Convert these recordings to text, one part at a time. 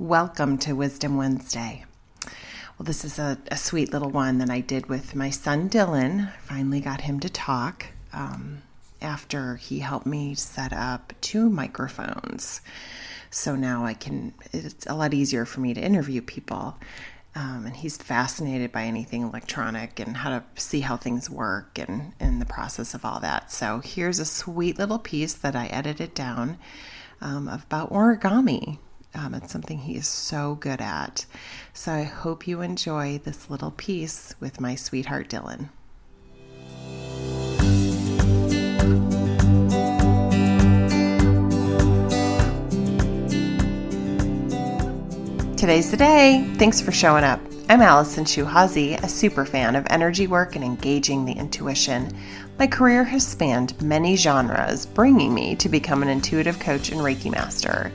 Welcome to Wisdom Wednesday. Well, this is a, a, sweet little one that I did with my son Dylan. Finally got him to talk um, after he helped me set up two microphones. So now I can, it's a lot easier for me to interview people. Um, and he's fascinated by anything electronic and how to see how things work and, and the process of all that. So here's a sweet little piece that I edited down um, about origami. Um, it's something he is so good at. So I hope you enjoy this little piece with my sweetheart Dylan. Today's the day. Thanks for showing up. I'm Allison Shuhazi, a super fan of energy work and engaging the intuition. My career has spanned many genres, bringing me to become an intuitive coach and Reiki master.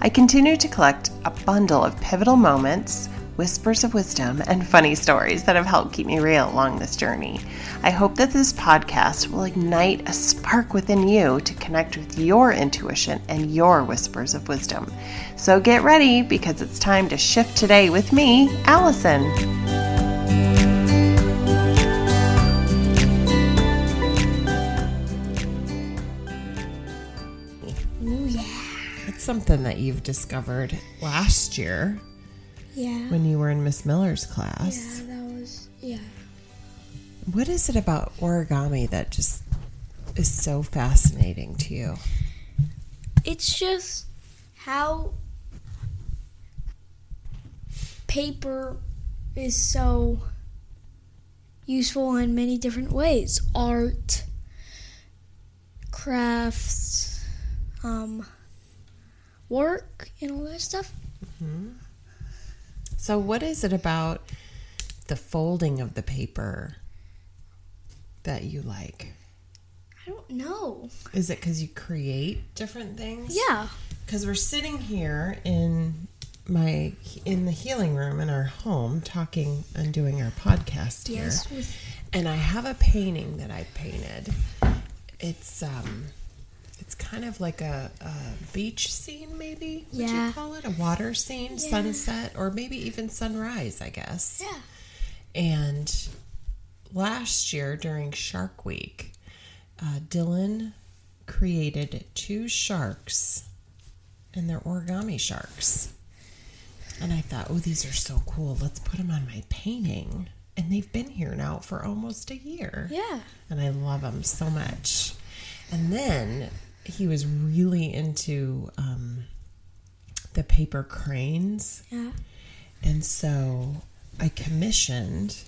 I continue to collect a bundle of pivotal moments, whispers of wisdom, and funny stories that have helped keep me real along this journey. I hope that this podcast will ignite a spark within you to connect with your intuition and your whispers of wisdom. So get ready because it's time to shift today with me, Allison. Something that you've discovered last year. Yeah. When you were in Miss Miller's class. Yeah, that was yeah. What is it about origami that just is so fascinating to you? It's just how paper is so useful in many different ways. Art, crafts, um, work and all that stuff. Mm-hmm. So, what is it about the folding of the paper that you like? I don't know. Is it because you create different things? Yeah. Because we're sitting here in my in the healing room in our home talking and doing our podcast here. Yes. And I have a painting that I painted. It's um kind of like a, a beach scene, maybe. Would yeah. you call it a water scene, yeah. sunset, or maybe even sunrise? I guess. Yeah. And last year during Shark Week, uh, Dylan created two sharks, and they're origami sharks. And I thought, oh, these are so cool. Let's put them on my painting. And they've been here now for almost a year. Yeah. And I love them so much. And then he was really into um, the paper cranes. Yeah. And so I commissioned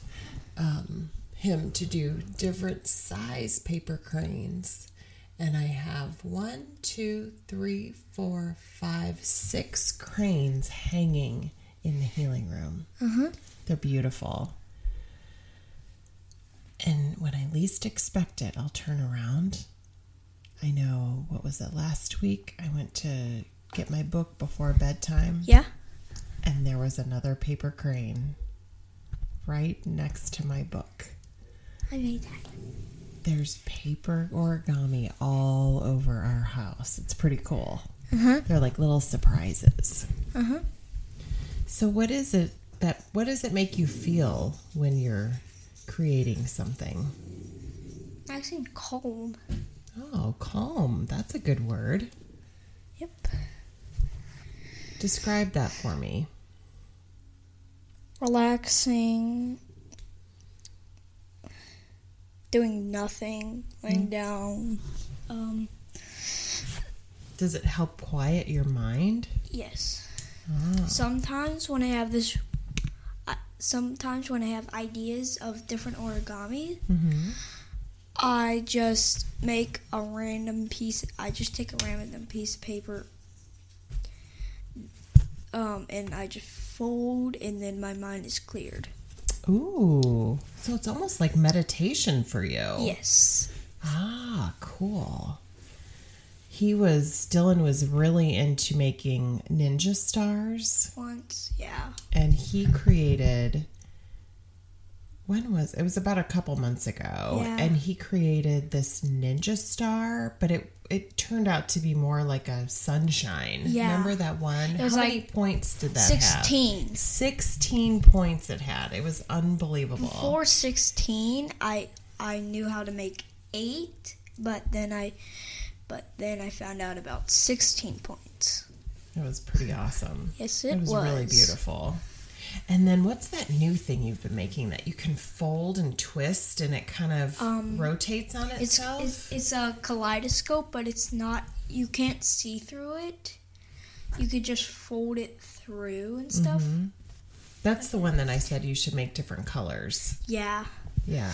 um, him to do different size paper cranes. And I have one, two, three, four, five, six cranes hanging in the healing room. Uh-huh. They're beautiful. And when I least expect it, I'll turn around I know, what was it, last week? I went to get my book before bedtime. Yeah. And there was another paper crane right next to my book. I made that. There's paper origami all over our house. It's pretty cool. Uh-huh. They're like little surprises. Uh-huh. So what is it that what does it make you feel when you're creating something? I Actually calm. Oh, calm. That's a good word. Yep. Describe that for me. Relaxing, doing nothing, laying mm. down. Um, Does it help quiet your mind? Yes. Ah. Sometimes when I have this, uh, sometimes when I have ideas of different origami, mm-hmm. I just make a random piece. I just take a random piece of paper, um, and I just fold, and then my mind is cleared. Ooh, so it's almost like meditation for you. Yes. Ah, cool. He was Dylan was really into making ninja stars once, yeah. And he created when was it was about a couple months ago Yeah. and he created this ninja star but it it turned out to be more like a sunshine Yeah. remember that one was how many like points did that have 16. 16 points it had it was unbelievable Before 16, I I knew how to make 8, but then I but then I found out about 16 points. it was pretty awesome Yes, it, it was, really beautiful and then what's that new thing you've been making that you can fold and twist and it kind of rotates on Um, It's, itself it's it's a kaleidoscope, but it's not. You can't see through it. You could just fold it through and stuff. Mm-hmm. that's the one that i said you should make different colors Yeah. Yeah.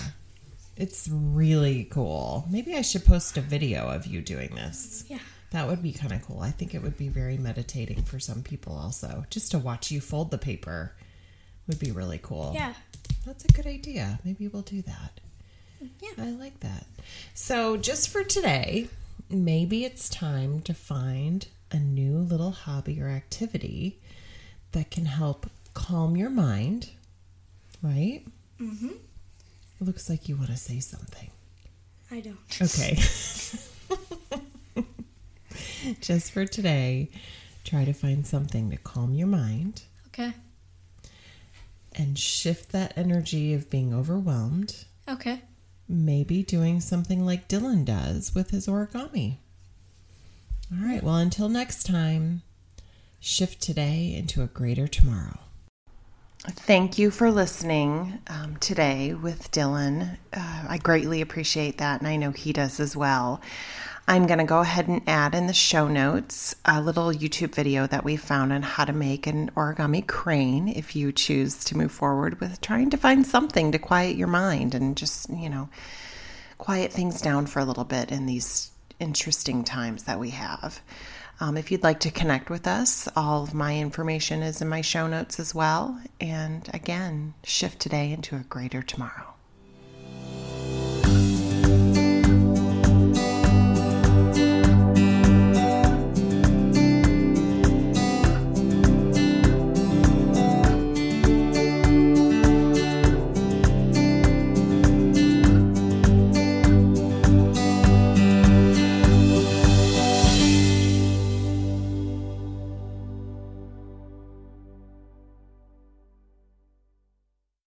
It's really cool. Maybe I should post a video of you doing this. Yeah. That would be kind of cool. I think it would be very meditating for some people also. Just to watch you fold the paper would be really cool. Yeah. That's a good idea. Maybe we'll do that. Yeah. I like that. So, just for today, maybe it's time to find a new little hobby or activity that can help calm your mind, right? Mhm. It looks like you want to say something. I don't. Okay. Just for today, try to find something to calm your mind Okay. and shift that energy of being overwhelmed. Okay. Maybe doing something like Dylan does with his origami. All right, well, until next time, shift today into a greater tomorrow. Thank you for listening um, today with Dylan. Uh, I greatly appreciate that, and I know he does as well. I'm going to go ahead and add in the show notes a little YouTube video that we found on how to make an origami crane if you choose to move forward with trying to find something to quiet your mind and just, you know, quiet things down for a little bit in these interesting times that we have. Um, if you'd like to connect with us, all of my information is in my show notes as well. And again, shift today into a greater tomorrow.